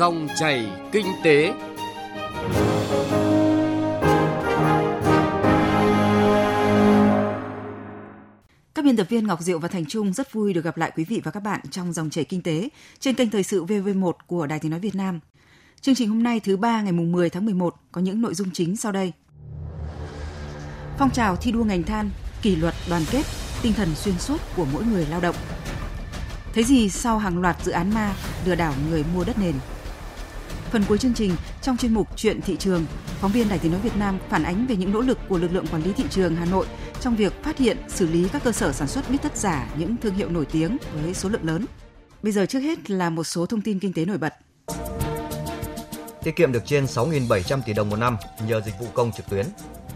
Dòng chảy kinh tế. Các biên tập viên Ngọc Diệu và Thành Trung rất vui được gặp lại quý vị và các bạn trong dòng chảy kinh tế trên kênh thời sự VV1 của Đài Tiếng nói Việt Nam. Chương trình hôm nay thứ ba ngày mùng 10 tháng 11 có những nội dung chính sau đây. Phong trào thi đua ngành than, kỷ luật đoàn kết, tinh thần xuyên suốt của mỗi người lao động. Thấy gì sau hàng loạt dự án ma lừa đảo người mua đất nền? Phần cuối chương trình, trong chuyên mục Chuyện thị trường, phóng viên Đài Tiếng nói Việt Nam phản ánh về những nỗ lực của lực lượng quản lý thị trường Hà Nội trong việc phát hiện, xử lý các cơ sở sản xuất mít tất giả những thương hiệu nổi tiếng với số lượng lớn. Bây giờ trước hết là một số thông tin kinh tế nổi bật. Tiết kiệm được trên 6.700 tỷ đồng một năm nhờ dịch vụ công trực tuyến.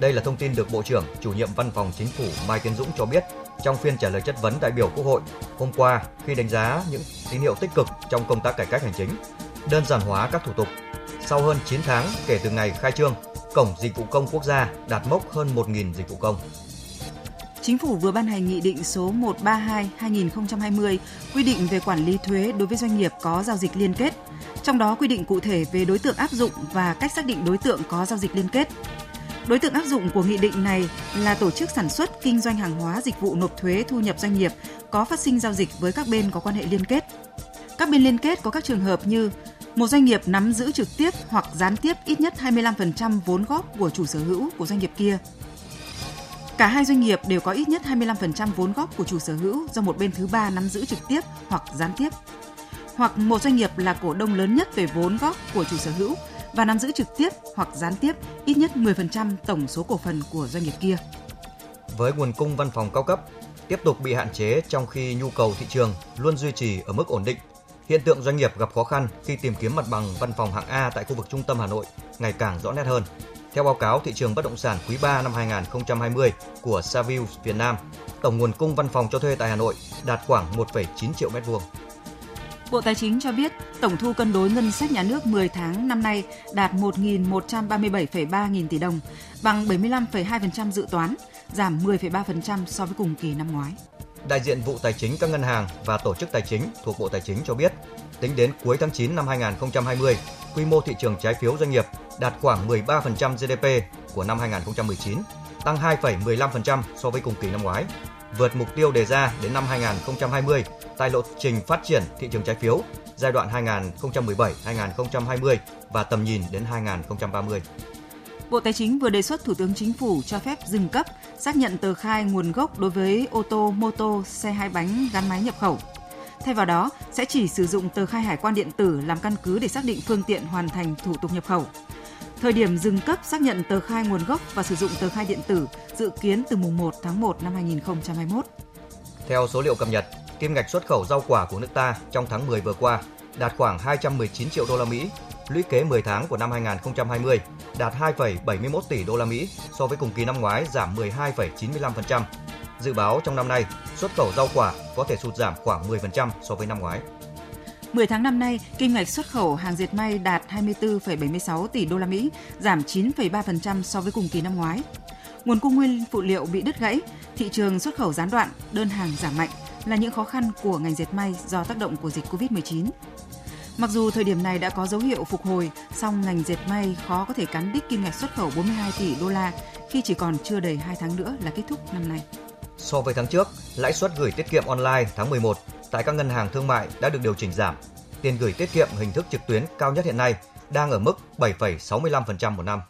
Đây là thông tin được Bộ trưởng, chủ nhiệm Văn phòng Chính phủ Mai Tiến Dũng cho biết trong phiên trả lời chất vấn đại biểu Quốc hội hôm qua khi đánh giá những tín hiệu tích cực trong công tác cải cách hành chính, đơn giản hóa các thủ tục. Sau hơn 9 tháng kể từ ngày khai trương, Cổng Dịch vụ Công Quốc gia đạt mốc hơn 1.000 dịch vụ công. Chính phủ vừa ban hành Nghị định số 132-2020 quy định về quản lý thuế đối với doanh nghiệp có giao dịch liên kết, trong đó quy định cụ thể về đối tượng áp dụng và cách xác định đối tượng có giao dịch liên kết. Đối tượng áp dụng của nghị định này là tổ chức sản xuất, kinh doanh hàng hóa, dịch vụ nộp thuế thu nhập doanh nghiệp có phát sinh giao dịch với các bên có quan hệ liên kết. Các bên liên kết có các trường hợp như một doanh nghiệp nắm giữ trực tiếp hoặc gián tiếp ít nhất 25% vốn góp của chủ sở hữu của doanh nghiệp kia. Cả hai doanh nghiệp đều có ít nhất 25% vốn góp của chủ sở hữu do một bên thứ ba nắm giữ trực tiếp hoặc gián tiếp. Hoặc một doanh nghiệp là cổ đông lớn nhất về vốn góp của chủ sở hữu và nắm giữ trực tiếp hoặc gián tiếp ít nhất 10% tổng số cổ phần của doanh nghiệp kia. Với nguồn cung văn phòng cao cấp tiếp tục bị hạn chế trong khi nhu cầu thị trường luôn duy trì ở mức ổn định, hiện tượng doanh nghiệp gặp khó khăn khi tìm kiếm mặt bằng văn phòng hạng A tại khu vực trung tâm Hà Nội ngày càng rõ nét hơn. Theo báo cáo thị trường bất động sản quý 3 năm 2020 của Savills Việt Nam, tổng nguồn cung văn phòng cho thuê tại Hà Nội đạt khoảng 1,9 triệu mét vuông. Bộ Tài chính cho biết tổng thu cân đối ngân sách nhà nước 10 tháng năm nay đạt 1.137,3 nghìn tỷ đồng, bằng 75,2% dự toán, giảm 10,3% so với cùng kỳ năm ngoái. Đại diện vụ tài chính các ngân hàng và tổ chức tài chính thuộc Bộ Tài chính cho biết, tính đến cuối tháng 9 năm 2020, quy mô thị trường trái phiếu doanh nghiệp đạt khoảng 13% GDP của năm 2019, tăng 2,15% so với cùng kỳ năm ngoái, vượt mục tiêu đề ra đến năm 2020 tại lộ trình phát triển thị trường trái phiếu giai đoạn 2017-2020 và tầm nhìn đến 2030. Bộ Tài chính vừa đề xuất Thủ tướng Chính phủ cho phép dừng cấp, xác nhận tờ khai nguồn gốc đối với ô tô, mô tô, xe hai bánh gắn máy nhập khẩu. Thay vào đó, sẽ chỉ sử dụng tờ khai hải quan điện tử làm căn cứ để xác định phương tiện hoàn thành thủ tục nhập khẩu. Thời điểm dừng cấp xác nhận tờ khai nguồn gốc và sử dụng tờ khai điện tử dự kiến từ mùng 1 tháng 1 năm 2021. Theo số liệu cập nhật, kim ngạch xuất khẩu rau quả của nước ta trong tháng 10 vừa qua đạt khoảng 219 triệu đô la Mỹ, lũy kế 10 tháng của năm 2020 đạt 2,71 tỷ đô la Mỹ so với cùng kỳ năm ngoái giảm 12,95%. Dự báo trong năm nay, xuất khẩu rau quả có thể sụt giảm khoảng 10% so với năm ngoái. 10 tháng năm nay, kim ngạch xuất khẩu hàng dệt may đạt 24,76 tỷ đô la Mỹ, giảm 9,3% so với cùng kỳ năm ngoái. Nguồn cung nguyên phụ liệu bị đứt gãy, thị trường xuất khẩu gián đoạn, đơn hàng giảm mạnh là những khó khăn của ngành dệt may do tác động của dịch Covid-19. Mặc dù thời điểm này đã có dấu hiệu phục hồi, song ngành dệt may khó có thể cán đích kim ngạch xuất khẩu 42 tỷ đô la khi chỉ còn chưa đầy 2 tháng nữa là kết thúc năm nay. So với tháng trước, lãi suất gửi tiết kiệm online tháng 11 tại các ngân hàng thương mại đã được điều chỉnh giảm. Tiền gửi tiết kiệm hình thức trực tuyến cao nhất hiện nay đang ở mức 7,65% một năm.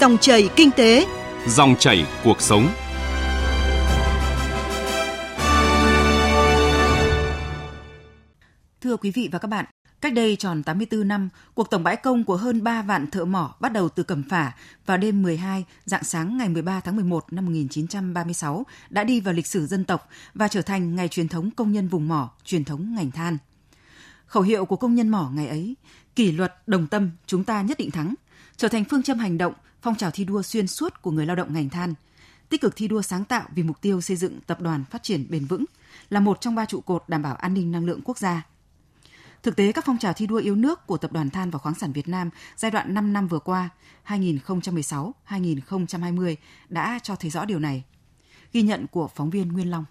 Dòng chảy kinh tế, dòng chảy cuộc sống. Thưa quý vị và các bạn, cách đây tròn 84 năm, cuộc tổng bãi công của hơn 3 vạn thợ mỏ bắt đầu từ Cẩm Phả vào đêm 12, dạng sáng ngày 13 tháng 11 năm 1936 đã đi vào lịch sử dân tộc và trở thành ngày truyền thống công nhân vùng mỏ, truyền thống ngành than. Khẩu hiệu của công nhân mỏ ngày ấy, kỷ luật, đồng tâm, chúng ta nhất định thắng, trở thành phương châm hành động, phong trào thi đua xuyên suốt của người lao động ngành than, tích cực thi đua sáng tạo vì mục tiêu xây dựng tập đoàn phát triển bền vững là một trong ba trụ cột đảm bảo an ninh năng lượng quốc gia. Thực tế, các phong trào thi đua yêu nước của Tập đoàn Than và Khoáng sản Việt Nam giai đoạn 5 năm vừa qua, 2016-2020 đã cho thấy rõ điều này. Ghi nhận của phóng viên Nguyên Long.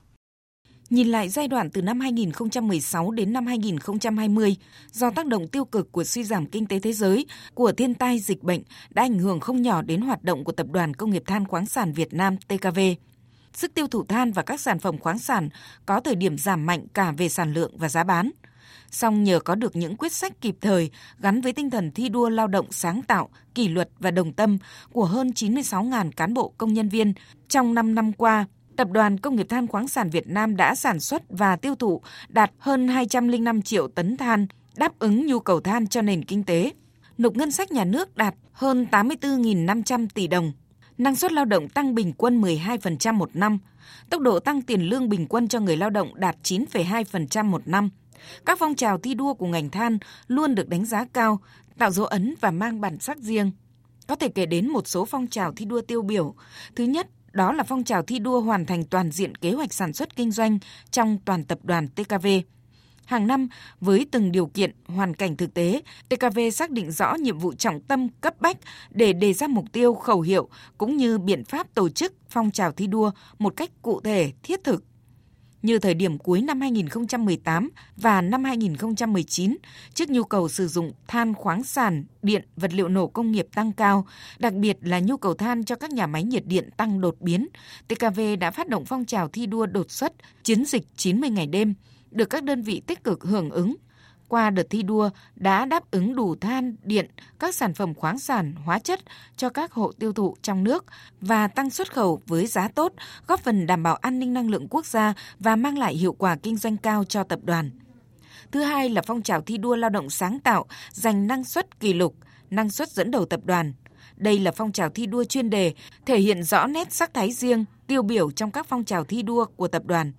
Nhìn lại giai đoạn từ năm 2016 đến năm 2020, do tác động tiêu cực của suy giảm kinh tế thế giới, của thiên tai dịch bệnh đã ảnh hưởng không nhỏ đến hoạt động của Tập đoàn Công nghiệp Than khoáng sản Việt Nam TKV. Sức tiêu thụ than và các sản phẩm khoáng sản có thời điểm giảm mạnh cả về sản lượng và giá bán. Song nhờ có được những quyết sách kịp thời gắn với tinh thần thi đua lao động sáng tạo, kỷ luật và đồng tâm của hơn 96.000 cán bộ công nhân viên trong 5 năm qua, Tập đoàn Công nghiệp Than khoáng sản Việt Nam đã sản xuất và tiêu thụ đạt hơn 205 triệu tấn than, đáp ứng nhu cầu than cho nền kinh tế. Nộp ngân sách nhà nước đạt hơn 84.500 tỷ đồng. Năng suất lao động tăng bình quân 12% một năm. Tốc độ tăng tiền lương bình quân cho người lao động đạt 9,2% một năm. Các phong trào thi đua của ngành than luôn được đánh giá cao, tạo dấu ấn và mang bản sắc riêng. Có thể kể đến một số phong trào thi đua tiêu biểu. Thứ nhất đó là phong trào thi đua hoàn thành toàn diện kế hoạch sản xuất kinh doanh trong toàn tập đoàn TKV. Hàng năm, với từng điều kiện, hoàn cảnh thực tế, TKV xác định rõ nhiệm vụ trọng tâm cấp bách để đề ra mục tiêu, khẩu hiệu cũng như biện pháp tổ chức phong trào thi đua một cách cụ thể, thiết thực như thời điểm cuối năm 2018 và năm 2019, trước nhu cầu sử dụng than khoáng sản, điện, vật liệu nổ công nghiệp tăng cao, đặc biệt là nhu cầu than cho các nhà máy nhiệt điện tăng đột biến, TKV đã phát động phong trào thi đua đột xuất, chiến dịch 90 ngày đêm, được các đơn vị tích cực hưởng ứng qua đợt thi đua đã đáp ứng đủ than, điện, các sản phẩm khoáng sản, hóa chất cho các hộ tiêu thụ trong nước và tăng xuất khẩu với giá tốt, góp phần đảm bảo an ninh năng lượng quốc gia và mang lại hiệu quả kinh doanh cao cho tập đoàn. Thứ hai là phong trào thi đua lao động sáng tạo, giành năng suất kỷ lục, năng suất dẫn đầu tập đoàn. Đây là phong trào thi đua chuyên đề, thể hiện rõ nét sắc thái riêng, tiêu biểu trong các phong trào thi đua của tập đoàn.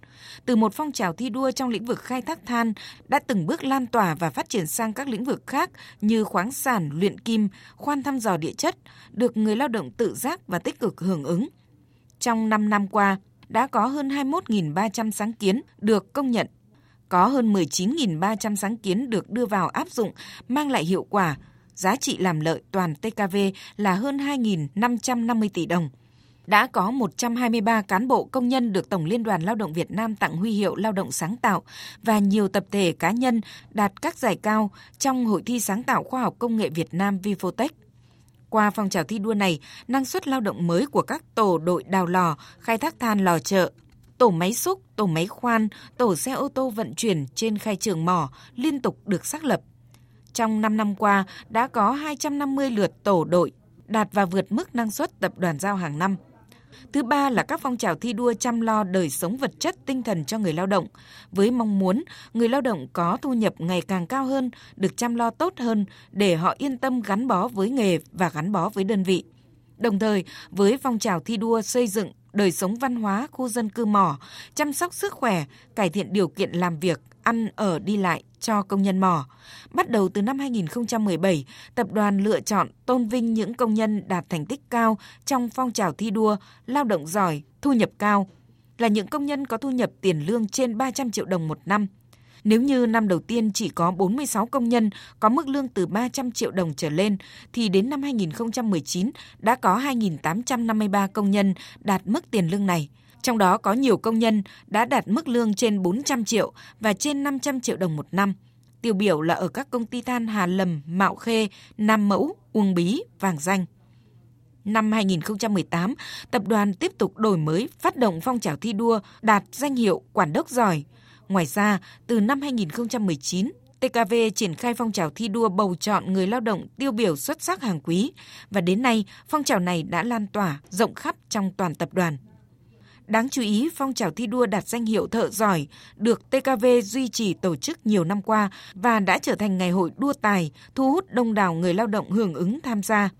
Từ một phong trào thi đua trong lĩnh vực khai thác than đã từng bước lan tỏa và phát triển sang các lĩnh vực khác như khoáng sản, luyện kim, khoan thăm dò địa chất, được người lao động tự giác và tích cực hưởng ứng. Trong 5 năm qua, đã có hơn 21.300 sáng kiến được công nhận, có hơn 19.300 sáng kiến được đưa vào áp dụng mang lại hiệu quả, giá trị làm lợi toàn TKV là hơn 2.550 tỷ đồng – đã có 123 cán bộ công nhân được Tổng Liên đoàn Lao động Việt Nam tặng huy hiệu lao động sáng tạo và nhiều tập thể cá nhân đạt các giải cao trong Hội thi sáng tạo khoa học công nghệ Việt Nam Vifotech. Qua phong trào thi đua này, năng suất lao động mới của các tổ đội đào lò, khai thác than lò chợ, tổ máy xúc, tổ máy khoan, tổ xe ô tô vận chuyển trên khai trường mỏ liên tục được xác lập. Trong 5 năm qua, đã có 250 lượt tổ đội đạt và vượt mức năng suất tập đoàn giao hàng năm. Thứ ba là các phong trào thi đua chăm lo đời sống vật chất tinh thần cho người lao động, với mong muốn người lao động có thu nhập ngày càng cao hơn, được chăm lo tốt hơn để họ yên tâm gắn bó với nghề và gắn bó với đơn vị. Đồng thời, với phong trào thi đua xây dựng đời sống văn hóa khu dân cư mỏ, chăm sóc sức khỏe, cải thiện điều kiện làm việc, ăn ở đi lại cho công nhân mỏ. Bắt đầu từ năm 2017, tập đoàn lựa chọn tôn vinh những công nhân đạt thành tích cao trong phong trào thi đua, lao động giỏi, thu nhập cao, là những công nhân có thu nhập tiền lương trên 300 triệu đồng một năm. Nếu như năm đầu tiên chỉ có 46 công nhân có mức lương từ 300 triệu đồng trở lên, thì đến năm 2019 đã có 2.853 công nhân đạt mức tiền lương này – trong đó có nhiều công nhân đã đạt mức lương trên 400 triệu và trên 500 triệu đồng một năm. Tiêu biểu là ở các công ty than Hà Lầm, Mạo Khê, Nam Mẫu, Uông Bí, Vàng Danh. Năm 2018, tập đoàn tiếp tục đổi mới phát động phong trào thi đua đạt danh hiệu quản đốc giỏi. Ngoài ra, từ năm 2019, TKV triển khai phong trào thi đua bầu chọn người lao động tiêu biểu xuất sắc hàng quý và đến nay phong trào này đã lan tỏa rộng khắp trong toàn tập đoàn. Đáng chú ý, phong trào thi đua đạt danh hiệu thợ giỏi được TKV duy trì tổ chức nhiều năm qua và đã trở thành ngày hội đua tài, thu hút đông đảo người lao động hưởng ứng tham gia.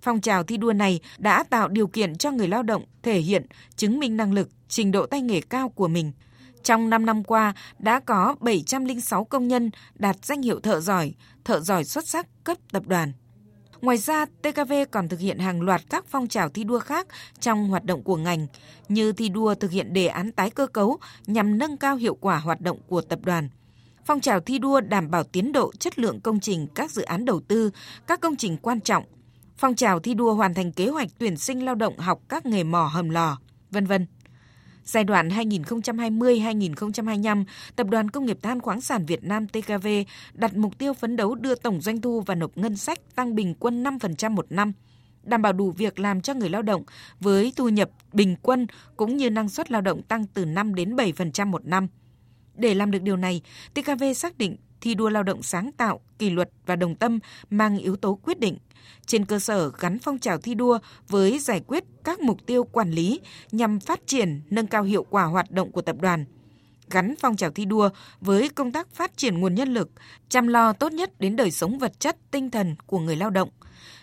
Phong trào thi đua này đã tạo điều kiện cho người lao động thể hiện, chứng minh năng lực, trình độ tay nghề cao của mình. Trong 5 năm qua, đã có 706 công nhân đạt danh hiệu thợ giỏi, thợ giỏi xuất sắc cấp tập đoàn. Ngoài ra, TKV còn thực hiện hàng loạt các phong trào thi đua khác trong hoạt động của ngành, như thi đua thực hiện đề án tái cơ cấu nhằm nâng cao hiệu quả hoạt động của tập đoàn. Phong trào thi đua đảm bảo tiến độ chất lượng công trình các dự án đầu tư, các công trình quan trọng. Phong trào thi đua hoàn thành kế hoạch tuyển sinh lao động học các nghề mỏ hầm lò, vân vân. Giai đoạn 2020-2025, Tập đoàn Công nghiệp Than khoáng sản Việt Nam TKV đặt mục tiêu phấn đấu đưa tổng doanh thu và nộp ngân sách tăng bình quân 5% một năm, đảm bảo đủ việc làm cho người lao động với thu nhập bình quân cũng như năng suất lao động tăng từ 5 đến 7% một năm. Để làm được điều này, TKV xác định thi đua lao động sáng tạo, kỷ luật và đồng tâm mang yếu tố quyết định. Trên cơ sở gắn phong trào thi đua với giải quyết các mục tiêu quản lý nhằm phát triển, nâng cao hiệu quả hoạt động của tập đoàn gắn phong trào thi đua với công tác phát triển nguồn nhân lực, chăm lo tốt nhất đến đời sống vật chất, tinh thần của người lao động.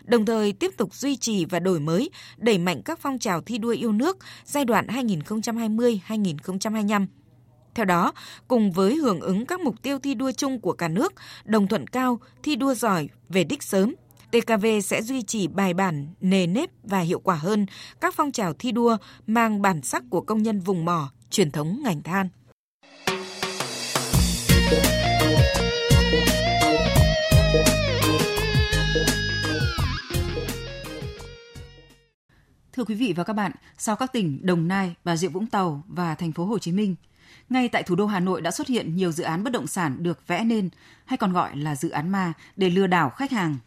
Đồng thời tiếp tục duy trì và đổi mới, đẩy mạnh các phong trào thi đua yêu nước giai đoạn 2020-2025 theo đó, cùng với hưởng ứng các mục tiêu thi đua chung của cả nước, đồng thuận cao, thi đua giỏi, về đích sớm, TKV sẽ duy trì bài bản, nề nếp và hiệu quả hơn các phong trào thi đua mang bản sắc của công nhân vùng mỏ, truyền thống ngành than. Thưa quý vị và các bạn, sau các tỉnh Đồng Nai, Bà Rịa Vũng Tàu và thành phố Hồ Chí Minh, ngay tại thủ đô Hà Nội đã xuất hiện nhiều dự án bất động sản được vẽ nên hay còn gọi là dự án ma để lừa đảo khách hàng.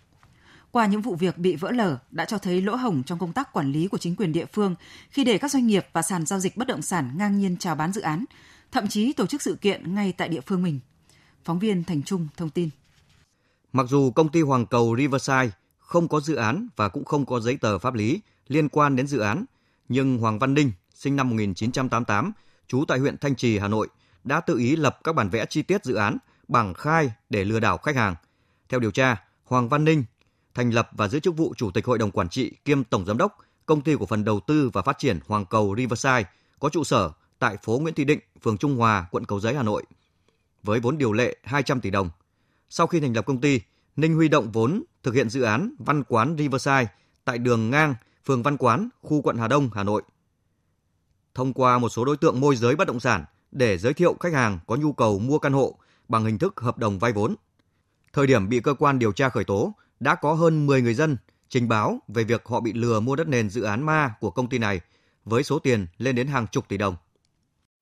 Qua những vụ việc bị vỡ lở đã cho thấy lỗ hổng trong công tác quản lý của chính quyền địa phương khi để các doanh nghiệp và sàn giao dịch bất động sản ngang nhiên chào bán dự án, thậm chí tổ chức sự kiện ngay tại địa phương mình. Phóng viên Thành Trung thông tin. Mặc dù công ty Hoàng Cầu Riverside không có dự án và cũng không có giấy tờ pháp lý liên quan đến dự án, nhưng Hoàng Văn Ninh, sinh năm 1988, trú tại huyện Thanh Trì, Hà Nội, đã tự ý lập các bản vẽ chi tiết dự án bằng khai để lừa đảo khách hàng. Theo điều tra, Hoàng Văn Ninh thành lập và giữ chức vụ chủ tịch hội đồng quản trị kiêm tổng giám đốc công ty cổ phần đầu tư và phát triển Hoàng Cầu Riverside có trụ sở tại phố Nguyễn Thị Định, phường Trung Hòa, quận Cầu Giấy, Hà Nội. Với vốn điều lệ 200 tỷ đồng. Sau khi thành lập công ty, Ninh huy động vốn thực hiện dự án Văn Quán Riverside tại đường ngang phường Văn Quán, khu quận Hà Đông, Hà Nội thông qua một số đối tượng môi giới bất động sản để giới thiệu khách hàng có nhu cầu mua căn hộ bằng hình thức hợp đồng vay vốn. Thời điểm bị cơ quan điều tra khởi tố, đã có hơn 10 người dân trình báo về việc họ bị lừa mua đất nền dự án ma của công ty này với số tiền lên đến hàng chục tỷ đồng.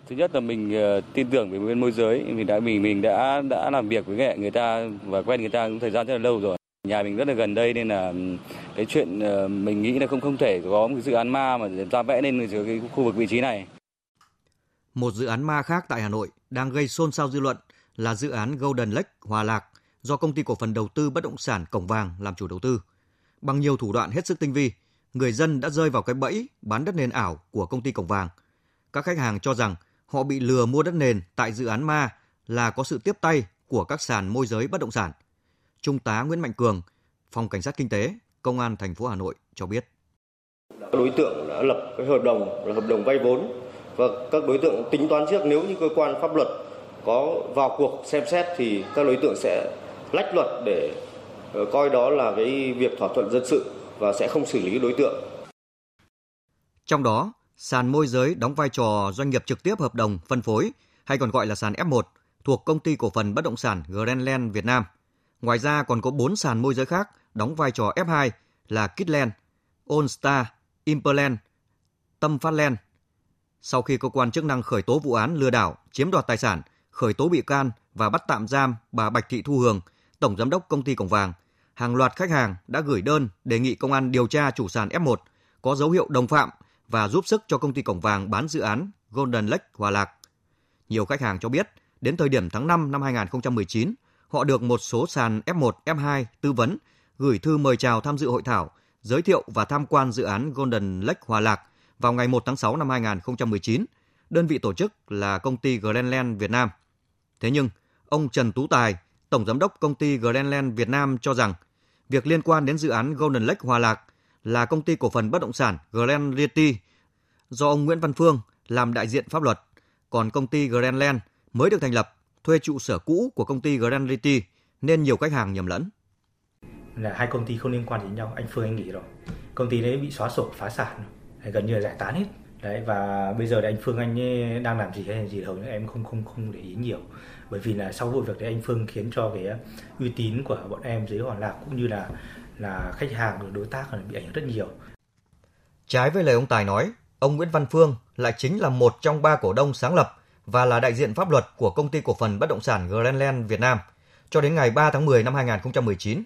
Thứ nhất là mình ờ, tin tưởng về bên môi giới, mình đã mình mình đã đã làm việc với người ta và quen người ta cũng thời gian rất là lâu rồi. Nhà mình rất là gần đây nên là ừ, cái chuyện ờ, mình nghĩ là không không thể có một dự án ma mà ra vẽ lên cái khu vực vị trí này. Một dự án ma khác tại Hà Nội đang gây xôn xao dư luận là dự án Golden Lake Hòa Lạc do công ty cổ phần đầu tư bất động sản Cổng Vàng làm chủ đầu tư. Bằng nhiều thủ đoạn hết sức tinh vi, người dân đã rơi vào cái bẫy bán đất nền ảo của công ty Cổng Vàng. Các khách hàng cho rằng họ bị lừa mua đất nền tại dự án ma là có sự tiếp tay của các sàn môi giới bất động sản. Trung tá Nguyễn Mạnh Cường, Phòng Cảnh sát Kinh tế, Công an thành phố Hà Nội cho biết. Các đối tượng đã lập cái hợp đồng là hợp đồng vay vốn và các đối tượng tính toán trước nếu như cơ quan pháp luật có vào cuộc xem xét thì các đối tượng sẽ lách luật để ờ, coi đó là cái việc thỏa thuận dân sự và sẽ không xử lý đối tượng. Trong đó, sàn môi giới đóng vai trò doanh nghiệp trực tiếp hợp đồng phân phối hay còn gọi là sàn F1 thuộc công ty cổ phần bất động sản Grandland Việt Nam. Ngoài ra còn có 4 sàn môi giới khác đóng vai trò F2 là Kitland, Onstar, Imperland, Tâm Phát Land. Sau khi cơ quan chức năng khởi tố vụ án lừa đảo, chiếm đoạt tài sản, khởi tố bị can và bắt tạm giam bà Bạch Thị Thu Hường, tổng giám đốc công ty Cổng Vàng, hàng loạt khách hàng đã gửi đơn đề nghị công an điều tra chủ sàn F1 có dấu hiệu đồng phạm và giúp sức cho công ty Cổng Vàng bán dự án Golden Lake Hòa Lạc. Nhiều khách hàng cho biết, đến thời điểm tháng 5 năm 2019, họ được một số sàn F1, F2 tư vấn gửi thư mời chào tham dự hội thảo, giới thiệu và tham quan dự án Golden Lake Hòa Lạc vào ngày 1 tháng 6 năm 2019. Đơn vị tổ chức là công ty Glenland Việt Nam. Thế nhưng, ông Trần Tú Tài, Tổng Giám đốc công ty Glenland Việt Nam cho rằng, việc liên quan đến dự án Golden Lake Hòa Lạc là công ty cổ phần bất động sản glen Realty do ông Nguyễn Văn Phương làm đại diện pháp luật, còn công ty Glenland mới được thành lập thuê trụ sở cũ của công ty Grand Realty nên nhiều khách hàng nhầm lẫn. Là hai công ty không liên quan đến nhau anh Phương anh nghỉ rồi. Công ty đấy bị xóa sổ phá sản gần như là giải tán hết. Đấy và bây giờ anh Phương anh đang làm gì hay gì hầu như em không không không để ý nhiều. Bởi vì là sau vụ việc đấy anh Phương khiến cho cái uy tín của bọn em dưới Hoàn Lạc cũng như là là khách hàng đối tác bị ảnh hưởng rất nhiều. Trái với lời ông Tài nói, Ông Nguyễn Văn Phương lại chính là một trong ba cổ đông sáng lập và là đại diện pháp luật của công ty cổ phần bất động sản Grandland Việt Nam. Cho đến ngày 3 tháng 10 năm 2019,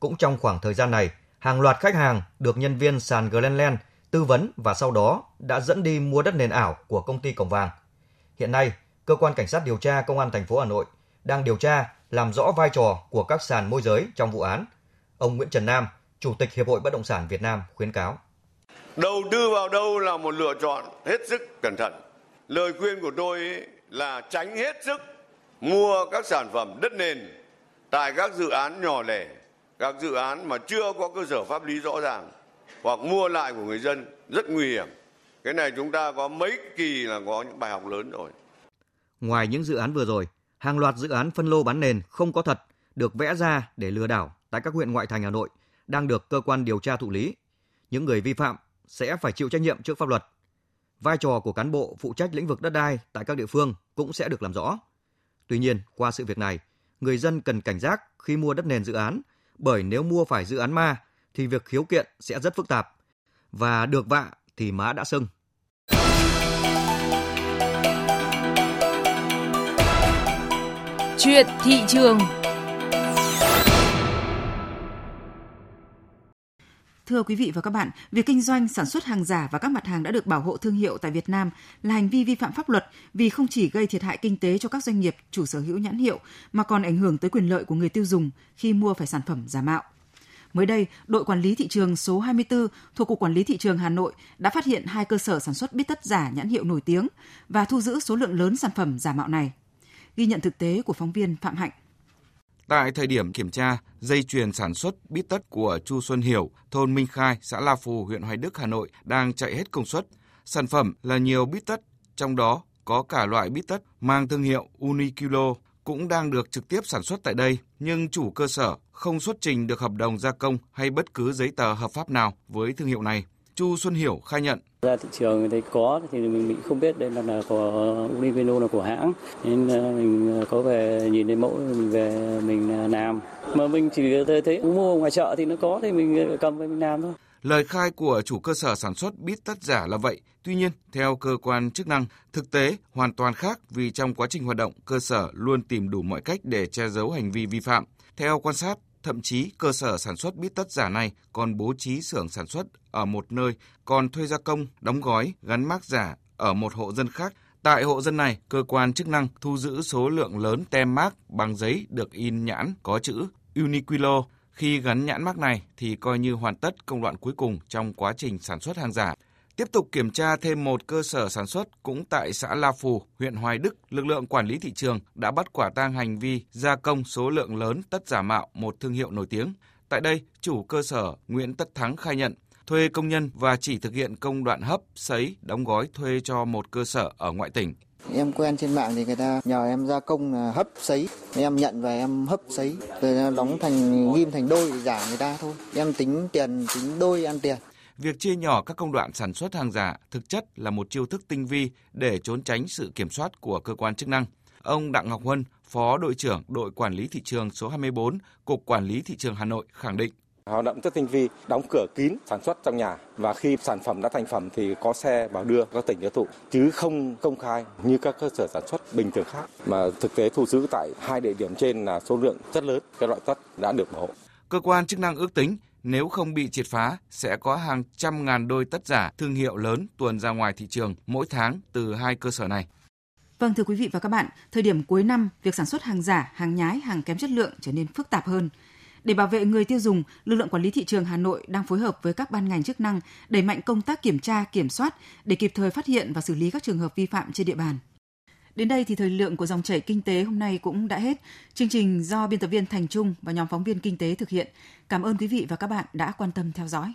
cũng trong khoảng thời gian này, hàng loạt khách hàng được nhân viên sàn Grandland tư vấn và sau đó đã dẫn đi mua đất nền ảo của công ty Cổng Vàng. Hiện nay, cơ quan cảnh sát điều tra công an thành phố Hà Nội đang điều tra làm rõ vai trò của các sàn môi giới trong vụ án. Ông Nguyễn Trần Nam, Chủ tịch Hiệp hội Bất động sản Việt Nam khuyến cáo. Đầu tư vào đâu là một lựa chọn hết sức cẩn thận. Lời khuyên của tôi là tránh hết sức mua các sản phẩm đất nền tại các dự án nhỏ lẻ, các dự án mà chưa có cơ sở pháp lý rõ ràng hoặc mua lại của người dân rất nguy hiểm. Cái này chúng ta có mấy kỳ là có những bài học lớn rồi. Ngoài những dự án vừa rồi, hàng loạt dự án phân lô bán nền không có thật được vẽ ra để lừa đảo tại các huyện ngoại thành Hà Nội đang được cơ quan điều tra thụ lý. Những người vi phạm sẽ phải chịu trách nhiệm trước pháp luật. Vai trò của cán bộ phụ trách lĩnh vực đất đai tại các địa phương cũng sẽ được làm rõ. Tuy nhiên, qua sự việc này, người dân cần cảnh giác khi mua đất nền dự án, bởi nếu mua phải dự án ma thì việc khiếu kiện sẽ rất phức tạp và được vạ thì má đã sưng. Chuyện thị trường Thưa quý vị và các bạn, việc kinh doanh sản xuất hàng giả và các mặt hàng đã được bảo hộ thương hiệu tại Việt Nam là hành vi vi phạm pháp luật vì không chỉ gây thiệt hại kinh tế cho các doanh nghiệp chủ sở hữu nhãn hiệu mà còn ảnh hưởng tới quyền lợi của người tiêu dùng khi mua phải sản phẩm giả mạo. Mới đây, đội quản lý thị trường số 24 thuộc Cục Quản lý Thị trường Hà Nội đã phát hiện hai cơ sở sản xuất bít tất giả nhãn hiệu nổi tiếng và thu giữ số lượng lớn sản phẩm giả mạo này. Ghi nhận thực tế của phóng viên Phạm Hạnh. Tại thời điểm kiểm tra, dây chuyền sản xuất bít tất của Chu Xuân Hiểu, thôn Minh Khai, xã La Phù, huyện Hoài Đức, Hà Nội đang chạy hết công suất. Sản phẩm là nhiều bít tất, trong đó có cả loại bít tất mang thương hiệu Uniqlo cũng đang được trực tiếp sản xuất tại đây, nhưng chủ cơ sở không xuất trình được hợp đồng gia công hay bất cứ giấy tờ hợp pháp nào với thương hiệu này. Chu Xuân Hiểu khai nhận. Ra thị trường thấy có thì mình, mình không biết đây là, là của Uniqlo là của hãng nên ờ, mình có về nhìn thấy mẫu mình về mình làm mà mình chỉ thấy, thấy mua ngoài chợ thì nó có thì mình cầm về mình làm thôi. Lời khai của chủ cơ sở sản xuất bít tất giả là vậy. Tuy nhiên, theo cơ quan chức năng, thực tế hoàn toàn khác vì trong quá trình hoạt động, cơ sở luôn tìm đủ mọi cách để che giấu hành vi vi phạm. Theo quan sát, thậm chí cơ sở sản xuất bít tất giả này còn bố trí xưởng sản xuất ở một nơi, còn thuê gia công, đóng gói, gắn mác giả ở một hộ dân khác. Tại hộ dân này, cơ quan chức năng thu giữ số lượng lớn tem mác bằng giấy được in nhãn có chữ Uniqlo khi gắn nhãn mác này thì coi như hoàn tất công đoạn cuối cùng trong quá trình sản xuất hàng giả. Tiếp tục kiểm tra thêm một cơ sở sản xuất cũng tại xã La Phù, huyện Hoài Đức, lực lượng quản lý thị trường đã bắt quả tang hành vi gia công số lượng lớn tất giả mạo một thương hiệu nổi tiếng. Tại đây, chủ cơ sở Nguyễn Tất Thắng khai nhận thuê công nhân và chỉ thực hiện công đoạn hấp, sấy, đóng gói thuê cho một cơ sở ở ngoại tỉnh. Em quen trên mạng thì người ta nhờ em gia công là hấp sấy, em nhận và em hấp sấy, rồi đóng thành ghim thành đôi để giả người ta thôi. Em tính tiền tính đôi ăn tiền. Việc chia nhỏ các công đoạn sản xuất hàng giả thực chất là một chiêu thức tinh vi để trốn tránh sự kiểm soát của cơ quan chức năng. Ông Đặng Ngọc Huân, Phó đội trưởng đội quản lý thị trường số 24, Cục Quản lý thị trường Hà Nội khẳng định hoạt động rất tinh vi, đóng cửa kín sản xuất trong nhà và khi sản phẩm đã thành phẩm thì có xe vào đưa các tỉnh tiêu thụ chứ không công khai như các cơ sở sản xuất bình thường khác mà thực tế thu giữ tại hai địa điểm trên là số lượng rất lớn các loại tất đã được bảo hộ. Cơ quan chức năng ước tính nếu không bị triệt phá, sẽ có hàng trăm ngàn đôi tất giả thương hiệu lớn tuồn ra ngoài thị trường mỗi tháng từ hai cơ sở này. Vâng thưa quý vị và các bạn, thời điểm cuối năm, việc sản xuất hàng giả, hàng nhái, hàng kém chất lượng trở nên phức tạp hơn. Để bảo vệ người tiêu dùng, lực lượng quản lý thị trường Hà Nội đang phối hợp với các ban ngành chức năng đẩy mạnh công tác kiểm tra, kiểm soát để kịp thời phát hiện và xử lý các trường hợp vi phạm trên địa bàn. Đến đây thì thời lượng của dòng chảy kinh tế hôm nay cũng đã hết. Chương trình do biên tập viên Thành Trung và nhóm phóng viên kinh tế thực hiện. Cảm ơn quý vị và các bạn đã quan tâm theo dõi.